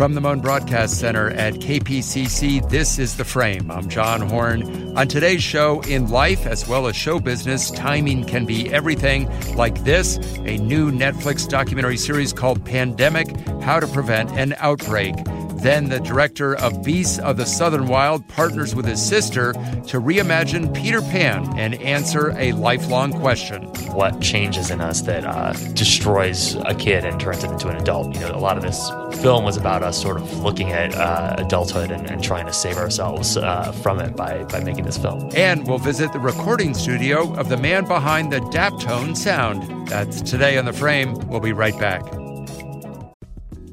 From the Mohn Broadcast Center at KPCC, this is The Frame. I'm John Horn. On today's show, in life as well as show business, timing can be everything. Like this, a new Netflix documentary series called Pandemic How to Prevent an Outbreak. Then the director of Beasts of the Southern Wild partners with his sister to reimagine Peter Pan and answer a lifelong question. What changes in us that uh, destroys a kid and turns him into an adult? You know, a lot of this film was about us sort of looking at uh, adulthood and, and, trying to save ourselves uh, from it by, by making this film. And we'll visit the recording studio of the man behind the Daptone sound. That's today on The Frame. We'll be right back.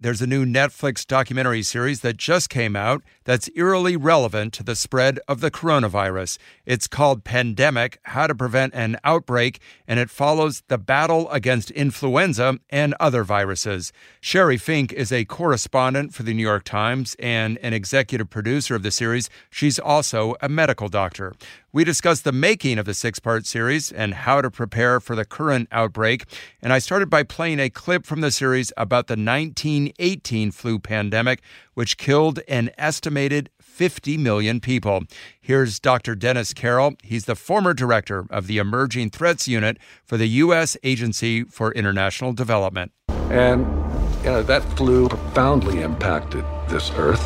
There's a new Netflix documentary series that just came out that's eerily relevant to the spread of the coronavirus. It's called Pandemic How to Prevent an Outbreak, and it follows the battle against influenza and other viruses. Sheri Fink is a correspondent for the New York Times and an executive producer of the series. She's also a medical doctor. We discussed the making of the six part series and how to prepare for the current outbreak. And I started by playing a clip from the series about the 1918 flu pandemic, which killed an estimated 50 million people. Here's Dr. Dennis Carroll. He's the former director of the Emerging Threats Unit for the U.S. Agency for International Development. And you know, that flu profoundly impacted this earth.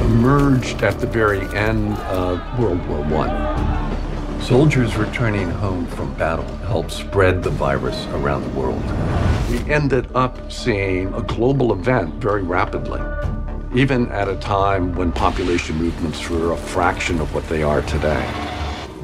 Emerged at the very end of World War I. Soldiers returning home from battle helped spread the virus around the world. We ended up seeing a global event very rapidly, even at a time when population movements were a fraction of what they are today.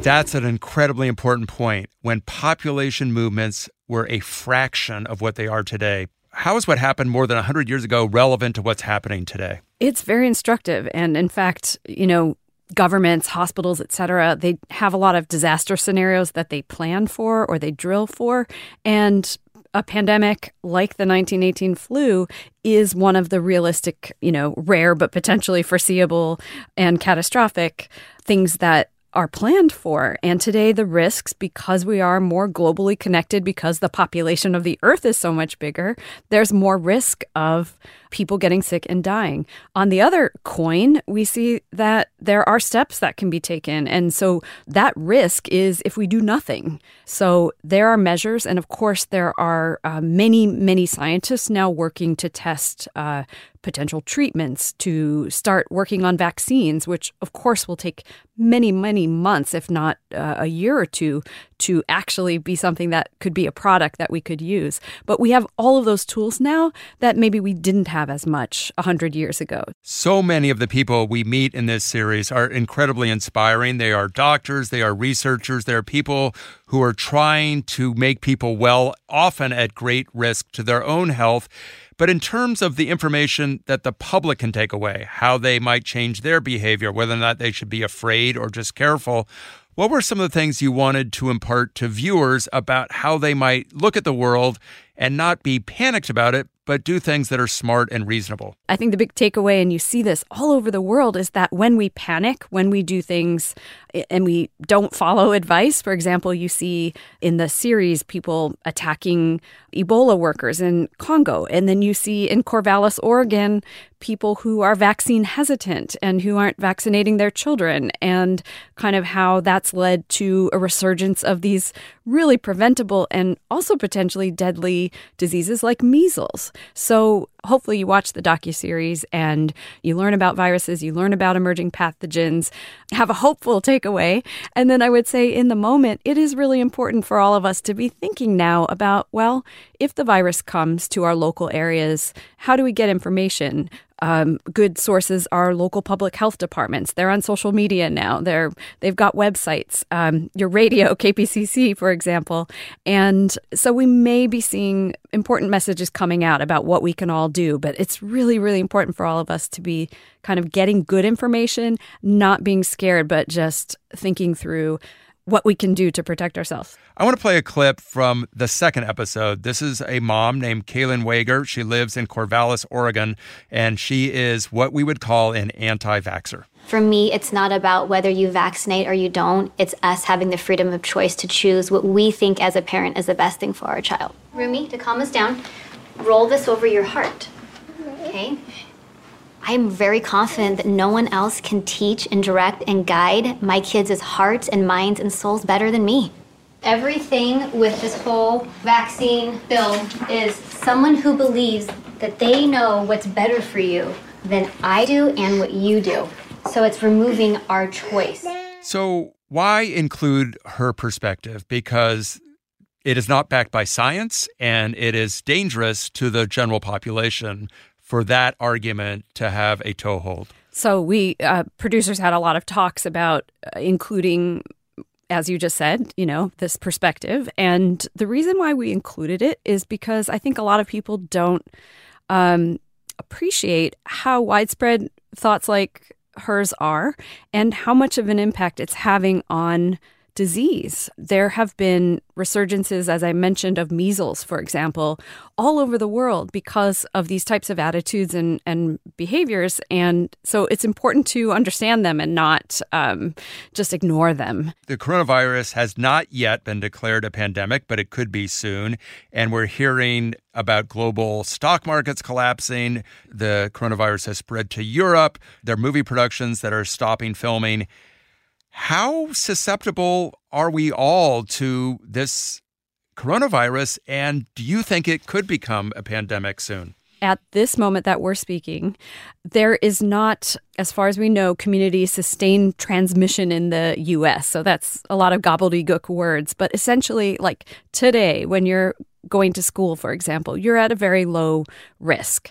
That's an incredibly important point. When population movements were a fraction of what they are today, how is what happened more than 100 years ago relevant to what's happening today? It's very instructive. And in fact, you know, governments, hospitals, et cetera, they have a lot of disaster scenarios that they plan for or they drill for. And a pandemic like the 1918 flu is one of the realistic, you know, rare but potentially foreseeable and catastrophic things that are planned for. And today, the risks, because we are more globally connected, because the population of the earth is so much bigger, there's more risk of people getting sick and dying. On the other coin, we see that there are steps that can be taken. And so that risk is if we do nothing. So there are measures. And of course, there are uh, many, many scientists now working to test uh, potential treatments, to start working on vaccines, which of course will take many, many months, if not uh, a year or two, to actually be something that could be a product that we could use. But we have all of those tools now that maybe we didn't have as much 100 years ago. So many of the people we meet in this series are incredibly inspiring. They are doctors, they are researchers, they are people who are trying to make people well, often at great risk to their own health. But in terms of the information that the public can take away, how they might change their behavior, whether or not they should be afraid or just careful, what were some of the things you wanted to impart to viewers about how they might look at the world and not be panicked about it, but do things that are smart and reasonable. I think the big takeaway, and you see this all over the world, is that when we panic, when we do things and we don't follow advice, for example, you see in the series people attacking Ebola workers in Congo. And then you see in Corvallis, Oregon, people who are vaccine hesitant and who aren't vaccinating their children, and kind of how that's led to a resurgence of these really preventable and also potentially deadly diseases like measles. So hopefully you watch the docu-series and you learn about viruses, you learn about emerging pathogens, have a hopeful takeaway. And then I would say in the moment, it is really important for all of us to be thinking now about, well, if the virus comes to our local areas, how do we get information? Um, good sources are local public health departments. They're on social media now. They're they've got websites. Um, your radio, KPCC, for example, and so we may be seeing important messages coming out about what we can all do. But it's really, really important for all of us to be kind of getting good information, not being scared, but just thinking through what we can do to protect ourselves. I want to play a clip from the second episode. This is a mom named Kaylin Wager. She lives in Corvallis, Oregon, and she is what we would call an anti vaxxer. For me, it's not about whether you vaccinate or you don't. It's us having the freedom of choice to choose what we think as a parent is the best thing for our child. Rumi, to calm us down, roll this over your heart. Okay? I am very confident that no one else can teach and direct and guide my kids' hearts and minds and souls better than me. Everything with this whole vaccine bill is someone who believes that they know what's better for you than I do and what you do. So it's removing our choice. So, why include her perspective? Because it is not backed by science and it is dangerous to the general population for that argument to have a toehold? So we uh, producers had a lot of talks about uh, including as you just said, you know, this perspective. And the reason why we included it is because I think a lot of people don't um, appreciate how widespread thoughts like hers are and how much of an impact it's having on disease. There have been resurgences, as I mentioned, of measles, for example, all over the world because of these types of attitudes and, and behaviors. And so it's important to understand them and not um, just ignore them. The coronavirus has not yet been declared a pandemic, but it could be soon. And we're hearing about global stock markets collapsing. The coronavirus has spread to Europe. There are movie productions that are stopping filming. How susceptible are we all to this coronavirus? And do you think it could become a pandemic soon? At this moment that we're speaking, there is not, as far as we know, community sustained transmission in the US. So that's a lot of gobbledygook words. But essentially, like today, when you're going to school, for example, you're at a very low risk.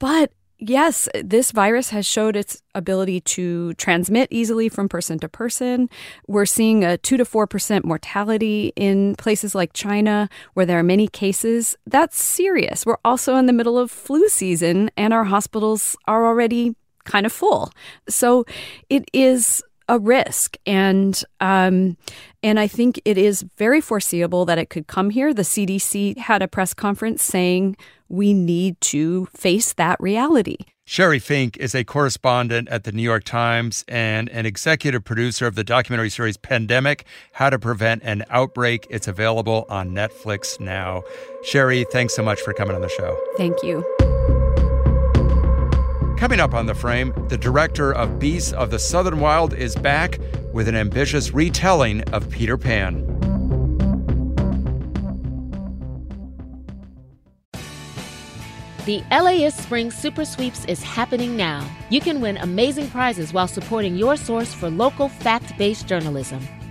But yes, this virus has showed its ability to transmit easily from person to person. We're seeing a 2 to 4% mortality in places like China where there are many cases. That's serious. We're also in the middle of flu season and our hospitals are already kind of full. So it is a risk and um, and I think it is very foreseeable that it could come here. The CDC had a press conference saying we need to face that reality. Sheri Fink is a correspondent at the New York Times and an executive producer of the documentary series Pandemic How to Prevent an Outbreak. It's available on Netflix now. Sheri, thanks so much for coming on the show. Thank you. Coming up on the frame, the director of Beasts of the Southern Wild is back with an ambitious retelling of Peter Pan. The LAist Spring Super Sweeps is happening now. You can win amazing prizes while supporting your source for local fact based journalism.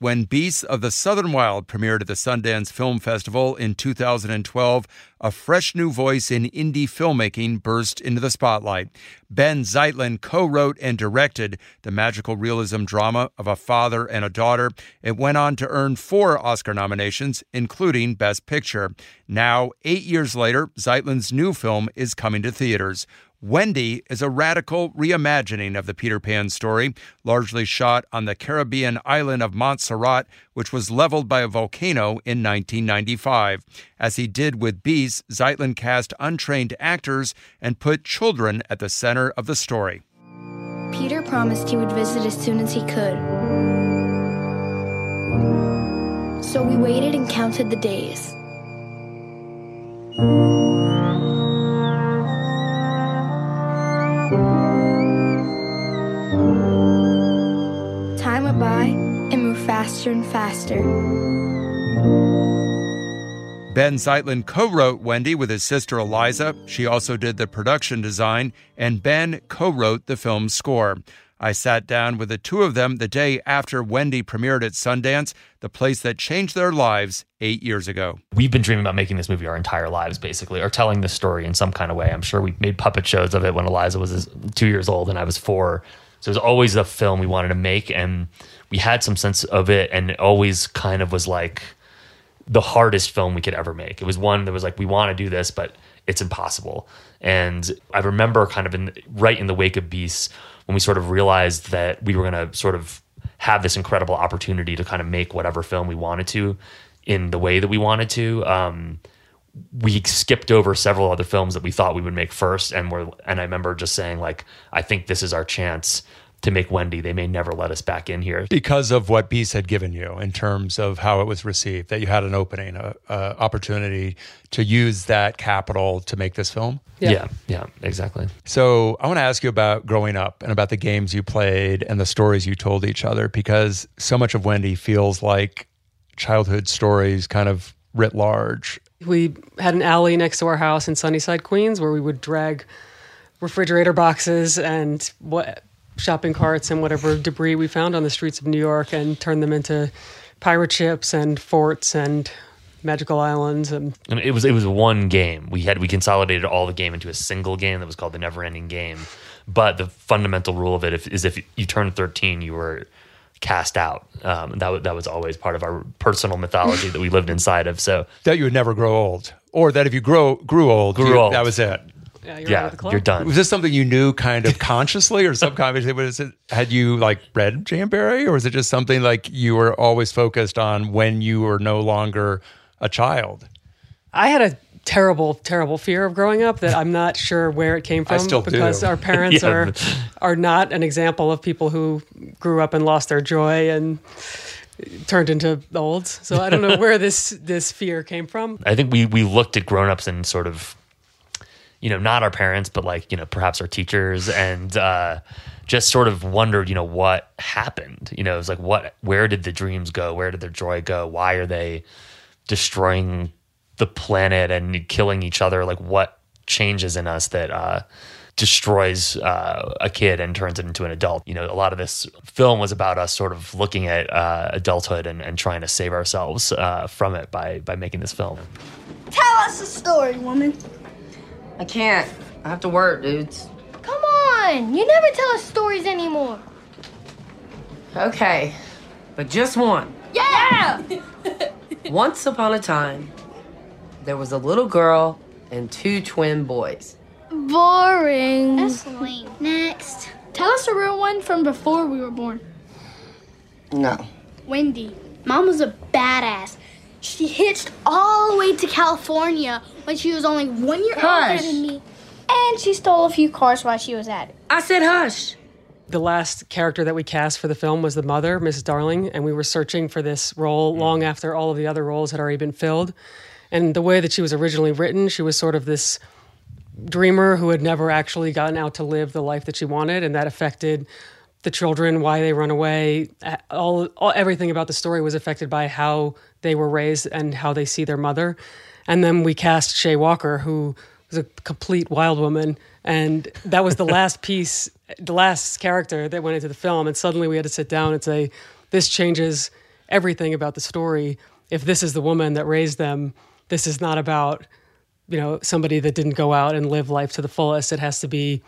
When Beasts of the Southern Wild premiered at the Sundance Film Festival in 2012, a fresh new voice in indie filmmaking burst into the spotlight. Benh Zeitlin co wrote and directed the magical realism drama of a father and a daughter. It went on to earn four Oscar nominations, including Best Picture. Now, eight years later, Zeitlin's new film is coming to theaters. Wendy is a radical reimagining of the Peter Pan story, largely shot on the Caribbean island of Montserrat, which was leveled by a volcano in 1995. As he did with Beasts, Zeitlin cast untrained actors and put children at the center of the story. Peter promised he would visit as soon as he could. So we waited and counted the days. By and move faster and faster. Benh Zeitlin co wrote Wendy with his sister Eliza. She also did the production design, and Benh co wrote the film's score. I sat down with the two of them the day after Wendy premiered at Sundance, the place that changed their lives eight years ago. We've been dreaming about making this movie our entire lives, basically, or telling this story in some kind of way. I'm sure we made puppet shows of it when Eliza was two years old and I was four. So it was always a film we wanted to make, and we had some sense of it, and it always kind of was like the hardest film we could ever make. It was one that was like, we want to do this, but it's impossible. And I remember kind of in right in the wake of Beasts when we sort of realized that we were going to sort of have this incredible opportunity to kind of make whatever film we wanted to in the way that we wanted to. Um, we skipped over several other films that we thought we would make first, and we're and I remember just saying like, I think this is our chance to make Wendy. They may never let us back in here because of what Beast had given you in terms of how it was received. That you had an opening, a, a opportunity to use that capital to make this film. Yeah. yeah, yeah, exactly. So I want to ask you about growing up and about the games you played and the stories you told each other because so much of Wendy feels like childhood stories, kind of writ large. We had an alley next to our house in Sunnyside, Queens, where we would drag refrigerator boxes and what shopping carts and whatever debris we found on the streets of New York and turn them into pirate ships and forts and magical islands and, and it was it was one game. We had we consolidated all the game into a single game that was called the never ending game. But the fundamental rule of it if, is if you turned 13 you were cast out um, that, that was always part of our personal mythology that we lived inside of so that you would never grow old or that if you grow grew old, grew you, old. that was it yeah, you're, yeah, you're done. Was this something you knew kind of consciously or subconsciously? Was it, had you like read J.M. Barrie or was it just something like you were always focused on when you were no longer a child? I had a terrible, terrible fear of growing up that I'm not sure where it came from. Because do. our parents Yeah. are are not an example of people who grew up and lost their joy and turned into olds. So I don't know where this this fear came from. I think we we looked at grown-ups and sort of you know, not our parents, but like, you know, perhaps our teachers and uh just sort of wondered, you know, what happened. You know, it was like what where did the dreams go? Where did their joy go? Why are they destroying the planet and killing each other? Like what changes in us that uh destroys uh, a kid and turns it into an adult. You know, a lot of this film was about us sort of looking at uh, adulthood and, and trying to save ourselves uh, from it by by making this film. Tell us a story, woman. I can't. I have to work, dudes. Come on. You never tell us stories anymore. Okay, but just one. Yeah! Once upon a time, there was a little girl and two twin boys. Boring. That's lame. Next. Tell us a real one from before we were born. No. Wendy. Mom was a badass. She hitched all the way to California when she was only one year Hush. older than me. And she stole a few cars while she was at it. I said hush. The last character that we cast for the film was the mother, Mrs. Darling, and we were searching for this role long mm. after all of the other roles had already been filled. And the way that she was originally written, she was sort of this dreamer who had never actually gotten out to live the life that she wanted, and that affected the children, why they run away. All, all everything about the story was affected by how they were raised and how they see their mother. And then we cast Shay Walker, who was a complete wild woman, and that was the last piece, the last character that went into the film. And suddenly we had to sit down and say, "This changes everything about the story. If this is the woman that raised them, this is not about." you know somebody that didn't go out and live life to the fullest it has to be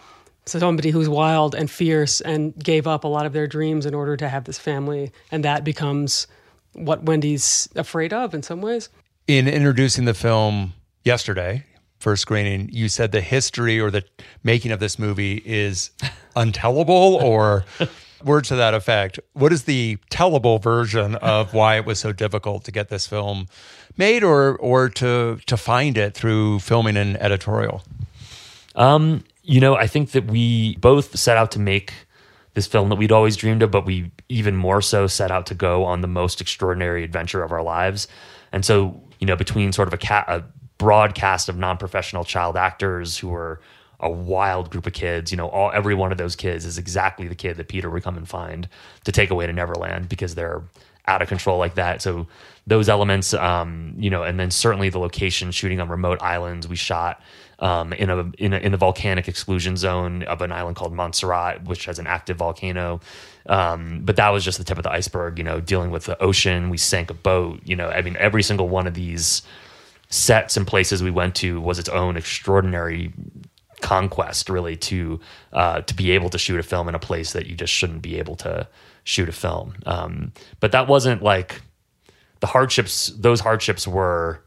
somebody who's wild and fierce and gave up a lot of their dreams in order to have this family and that becomes what wendy's afraid of in some ways In introducing the film yesterday, first screening, you said the history or the making of this movie is untellable or words to that effect. What is the tellable version of why it was so difficult to get this film made or or to to find it through filming and editorial? Um, you know, I think that we both set out to make this film that we'd always dreamed of, but we even more so set out to go on the most extraordinary adventure of our lives. And so, you know, between sort of a, ca- a of non-professional child actors who were a wild group of kids, you know, all every one of those kids is exactly the kid that Peter would come and find to take away to Neverland because they're out of control like that. So those elements, um, you know, and then certainly the location shooting on remote islands. We shot um, in a, in a in the volcanic exclusion zone of an island called Montserrat, which has an active volcano. Um, but that was just the tip of the iceberg. You know, dealing with the ocean. We sank a boat. You know, I mean, every single one of these sets and places we went to was its own extraordinary conquest really to uh, to be able to shoot a film in a place that you just shouldn't be able to shoot a film. Um, but that wasn't like the hardships those hardships were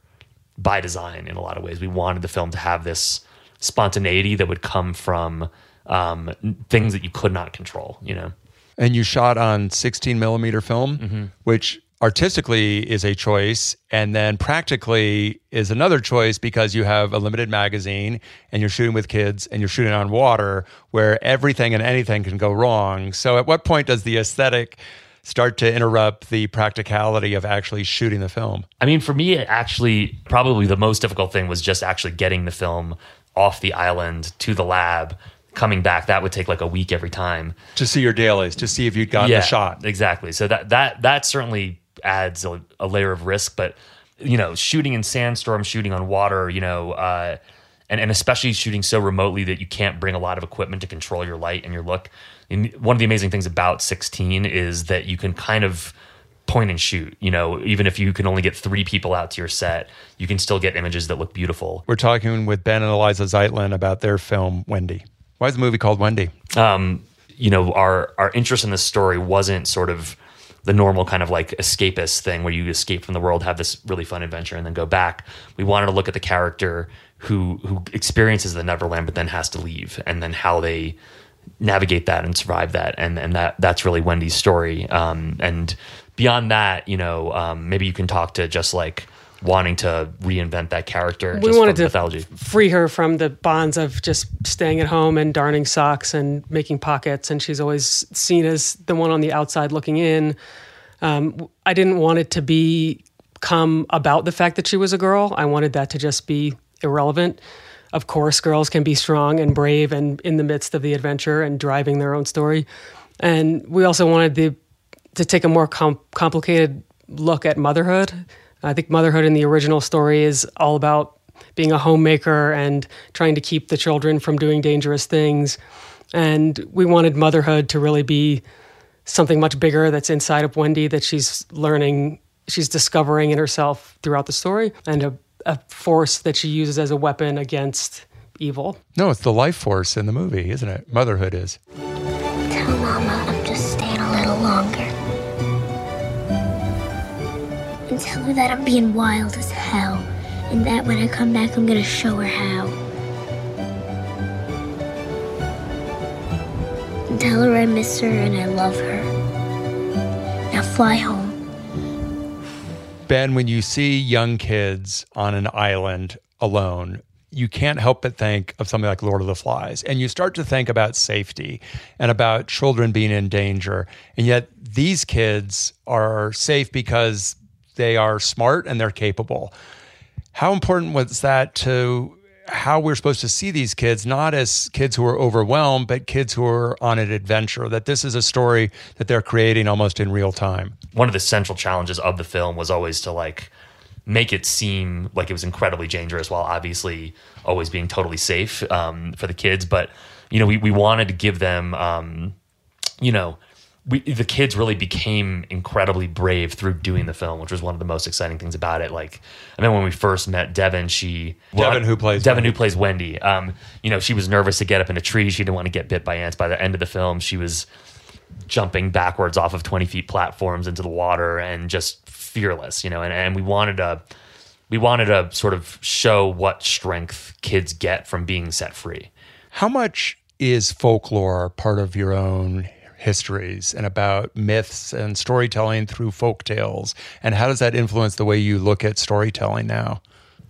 by design in a lot of ways. We wanted the film to have this spontaneity that would come from um, things that you could not control you know? And you shot on 16 millimeter film Mm-hmm. which artistically is a choice and then practically is another choice because you have a limited magazine and you're shooting with kids and you're shooting on water where everything and anything can go wrong so at what point does the aesthetic start to interrupt the practicality of actually shooting the film I mean, for me, it actually, probably the most difficult thing was just actually getting the film off the island to the lab, coming back. That would take like a week every time. to see your dailies to see if you'd gotten the shot Exactly. So that that that certainly adds a, a layer of risk. But you know, shooting in sandstorm, shooting on water, you know, uh, and and especially shooting so remotely that you can't bring a lot of equipment to control your light and your look. And one of the amazing things about 16 is that you can kind of point and shoot. You know, even if you can only get three people out to your set, you can still get images that look beautiful. we're talking with benh and eliza zeitlin about their film wendy why is the movie called wendy um, you know, our our interest in this story wasn't sort of the normal kind of like escapist thing where you escape from the world, have this really fun adventure, and then go back. We wanted to look at the character who who experiences the Neverland, but then has to leave, and then how they navigate that and survive that, and and that that's really Wendy's story. Um, and beyond that, you know, um, maybe you can talk to just like wanting to reinvent that character. we just wanted to mythology. free her from the bonds of just staying at home and darning socks and making pockets. And she's always seen as the one on the outside looking in. Um, I didn't want it to be come about the fact that she was a girl. I wanted that to just be irrelevant. Of course, girls can be strong and brave and in the midst of the adventure and driving their own story. And we also wanted the, to take a more com- complicated look at motherhood. I think motherhood in the original story is all about being a homemaker and trying to keep the children from doing dangerous things. And we wanted motherhood to really be something much bigger that's inside of Wendy that she's learning, she's discovering in herself throughout the story, and a, a force that she uses as a weapon against evil. no it's the life force in the movie isn't it motherhood is Tell her that I'm being wild as hell. And that when I come back, I'm gonna show her how. And tell her I miss her and I love her. Now fly home. Benh, when you see young kids on an island alone, you can't help but think of something like Lord of the Flies. And you start to think about safety and about children being in danger. And yet these kids are safe because they are smart and they're capable. How important was that to how we're supposed to see these kids, not as kids who are overwhelmed, but kids who are on an adventure, that this is a story that they're creating almost in real time? one of the central challenges of the film was always to like make it seem like it was incredibly dangerous while obviously always being totally safe um, for the kids but you know we, we wanted to give them um, you know we, the kids really became incredibly brave through doing the film, which was one of the most exciting things about it. Like, I mean, when we first met Devin, she Devin, who plays Devin, Wendy. who plays Wendy. Um, you know, she was nervous to get up in a tree. She didn't want to get bit by ants. By the end of the film, she was jumping backwards off of 20 feet platforms into the water and just fearless, you know, and, and we wanted to, we wanted to sort of show what strength kids get from being set free. How much is folklore part of your own histories and about myths and storytelling through folk tales? And how does that influence the way you look at storytelling now?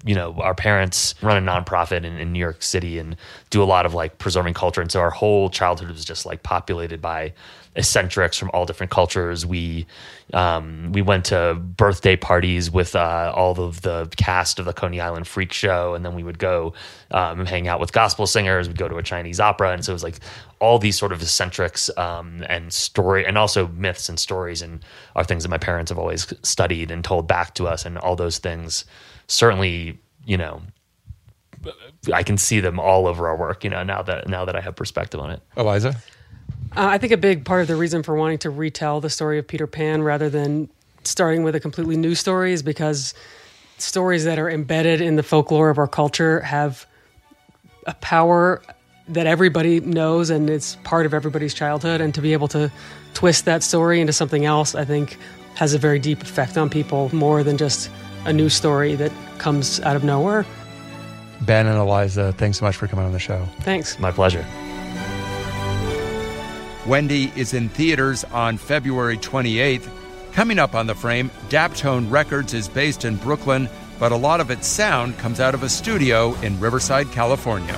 You know, our parents run a nonprofit in, in New York City and do a lot of like preserving culture. And so our whole childhood was just like populated by eccentrics from all different cultures. We um, we went to birthday parties with uh, all of the cast of the Coney Island Freak Show, and then we would go um, hang out with gospel singers. We'd go to a Chinese opera, and so it was like all these sort of eccentrics um, and story, and also myths and stories, and are things that my parents have always studied and told back to us, and all those things certainly, you know. I can see them all over our work, you know. Now that now that I have perspective on it, Eliza. Uh, I think a big part of the reason for wanting to retell the story of Peter Pan rather than starting with a completely new story is because stories that are embedded in the folklore of our culture have a power that everybody knows and it's part of everybody's childhood. And to be able to twist that story into something else, I think has a very deep effect on people more than just a new story that comes out of nowhere. Benh and Eliza, thanks so much for coming on the show. Thanks. My pleasure. Wendy is in theaters on February 28th. Coming up on the frame, Daptone Records is based in Brooklyn, but a lot of its sound comes out of a studio in Riverside, California.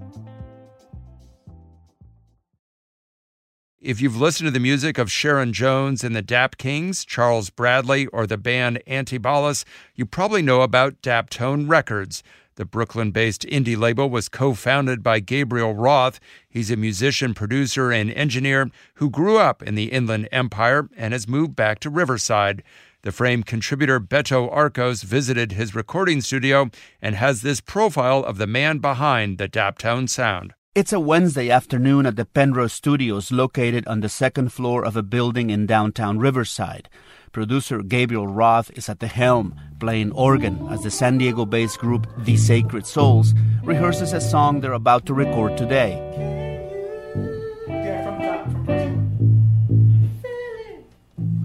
If you've listened to the music of Sharon Jones and the Dap Kings, Charles Bradley, or the band Antibalas, you probably know about Daptone Records. The Brooklyn based indie label was co founded by Gabriel Roth. He's a musician, producer, and engineer who grew up in the Inland Empire and has moved back to Riverside. The Frame contributor Beto Arcos visited his recording studio and has this profile of the man behind the Daptone sound. It's a Wednesday afternoon at the Penrose Studios located on the second floor of a building in downtown Riverside. Producer Gabriel Roth is at the helm, playing organ as the San Diego based group The Sacred Souls rehearses a song they're about to record today.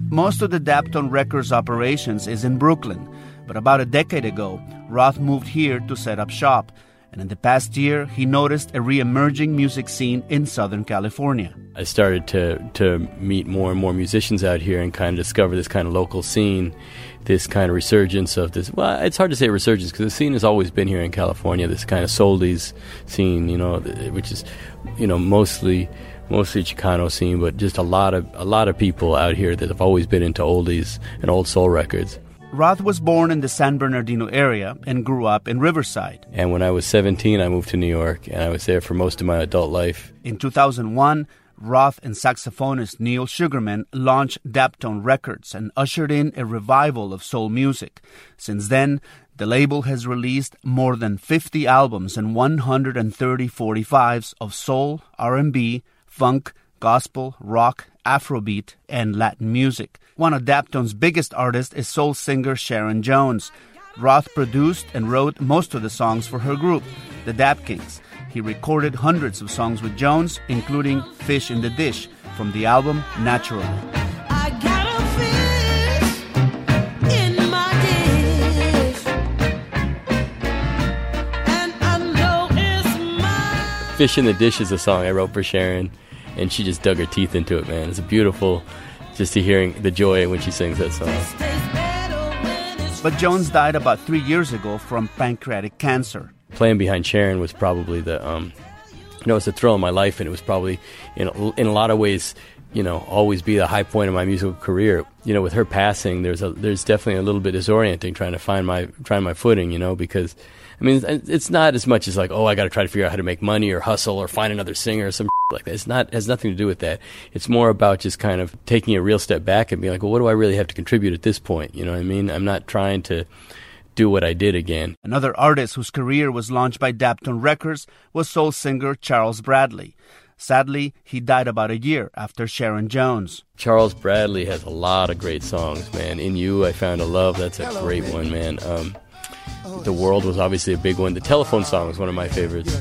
Most of the Daptone Records operations is in Brooklyn, but about a decade ago, Roth moved here to set up shop and in the past year, he noticed a re-emerging music scene in Southern California. I started to to meet more and more musicians out here and kind of discover this kind of local scene, this kind of resurgence of this. Well, it's hard to say resurgence because the scene has always been here in California. This kind of soldies scene, you know, which is, you know, mostly mostly Chicano scene, but just a lot of a lot of people out here that have always been into oldies and old soul records. Roth was born in the San Bernardino area and grew up in Riverside. And when I was 17, I moved to New York, and I was there for most of my adult life. In 2001, Roth and saxophonist Neal Sugarman launched Daptone Records and ushered in a revival of soul music. Since then, the label has released more than 50 albums and 130 45s of soul, R&B, funk, gospel, rock, Afrobeat, and Latin music. One of Daptone's biggest artists is soul singer Sharon Jones. Roth produced and wrote most of the songs for her group, the Dap Kings. He recorded hundreds of songs with Jones, including Fish in the Dish from the album Natural. Fish in the Dish is a song I wrote for Sharon and she just dug her teeth into it, man. It's a beautiful, just to hearing the joy when she sings that song. But Jones died about three years ago from pancreatic cancer. Playing behind Sharon was probably the, um, you know, it's a thrill in my life, and it was probably, in in a lot of ways, you know, always be the high point of my musical career. You know, with her passing, there's a there's definitely a little bit disorienting trying to find my find my footing. You know, because I mean, it's not as much as like, oh, I got to try to figure out how to make money or hustle or find another singer or some like that. It's not has nothing to do with that. It's more about just kind of taking a real step back and being like, well, what do I really have to contribute at this point? You know what I mean? I'm not trying to do what I did again. Another artist whose career was launched by Daptone Records was soul singer Charles Bradley. Sadly, he died about a year after Sharon Jones. Charles Bradley has a lot of great songs, man. In You, I Found a Love, that's a great one, man. Um, the World was obviously a big one. The telephone song was one of my favorites.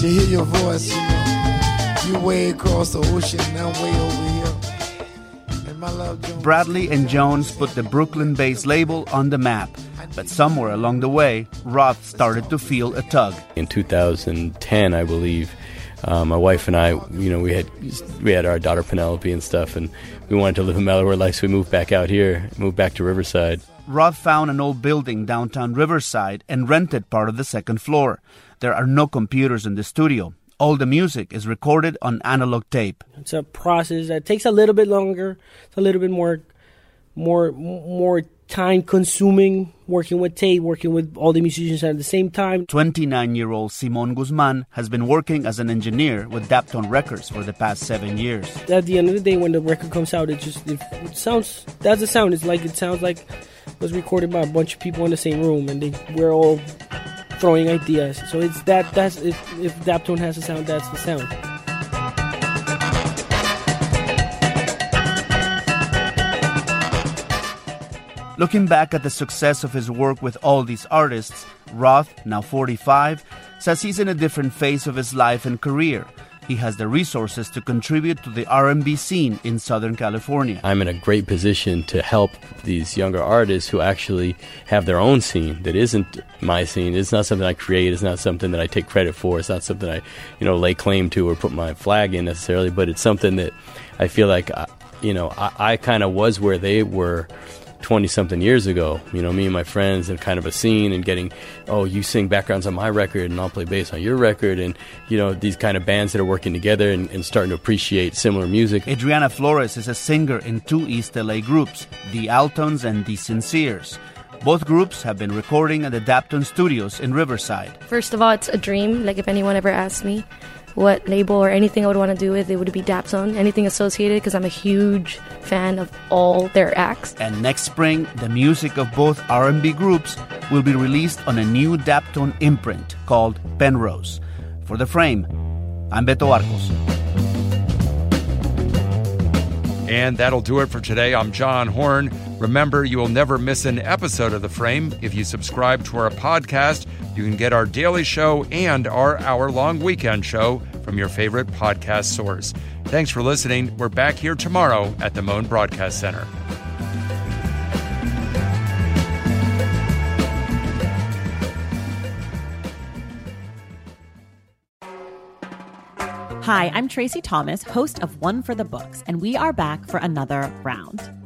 To hear your voice, you, know, you way across the ocean, I'm way over here. And my love, Jones. Bradley and Jones put the Brooklyn based label on the map, but somewhere along the way, Roth started to feel a tug. In 2010, I believe, uh, my wife and I, you know, we had we had our daughter Penelope and stuff, and we wanted to live a Delaware life, so we moved back out here, moved back to Riverside. Roth found an old building downtown Riverside and rented part of the second floor. There are no computers in the studio. All the music is recorded on analog tape. It's a process that takes a little bit longer. It's a little bit more, more, more time consuming working with tape, working with all the musicians at the same time. 29 year old Simon Guzman has been working as an engineer with Daptone Records for the past seven years. At the end of the day, when the record comes out, it just it, sounds, that's the sound. It's like, it sounds like was recorded by a bunch of people in the same room and they, we're all throwing ideas. So it's that, that's, if, if Daptone has a sound, that's the sound. Looking back at the success of his work with all these artists, Roth, now 45, says he's in a different phase of his life and career. He has the resources to contribute to the R&B scene in Southern California. I'm in a great position to help these younger artists who actually have their own scene that isn't my scene. It's not something I create. It's not something that I take credit for. It's not something I, you know, lay claim to or put my flag in necessarily. But it's something that I feel like, uh, you know, I, I kind of was where they were 20 something years ago. You know, me and my friends and kind of a scene and getting, oh, you sing backgrounds on my record and I'll play bass on your record. And, you know, these kind of bands that are working together and, and starting to appreciate similar music. Adriana Flores is a singer in two East LA groups, the Altons and the Sinceres. Both groups have been recording at the Daptone Studios in Riverside. First of all, it's a dream. Like, if anyone ever asked me what label or anything I would want to do with, it would be Daptone, anything associated, because I'm a huge fan of all their acts. And next spring, the music of both R&B groups will be released on a new Daptone imprint called Penrose. For The Frame, I'm Beto Arcos. And that'll do it for today. I'm John Horn. Remember, you will never miss an episode of The Frame. If you subscribe to our podcast, you can get our daily show and our hour long weekend show from your favorite podcast source. Thanks for listening. We're back here tomorrow at the Mohn Broadcast Center. Hi, I'm Tracy Thomas, host of One for the Books, and we are back for another round.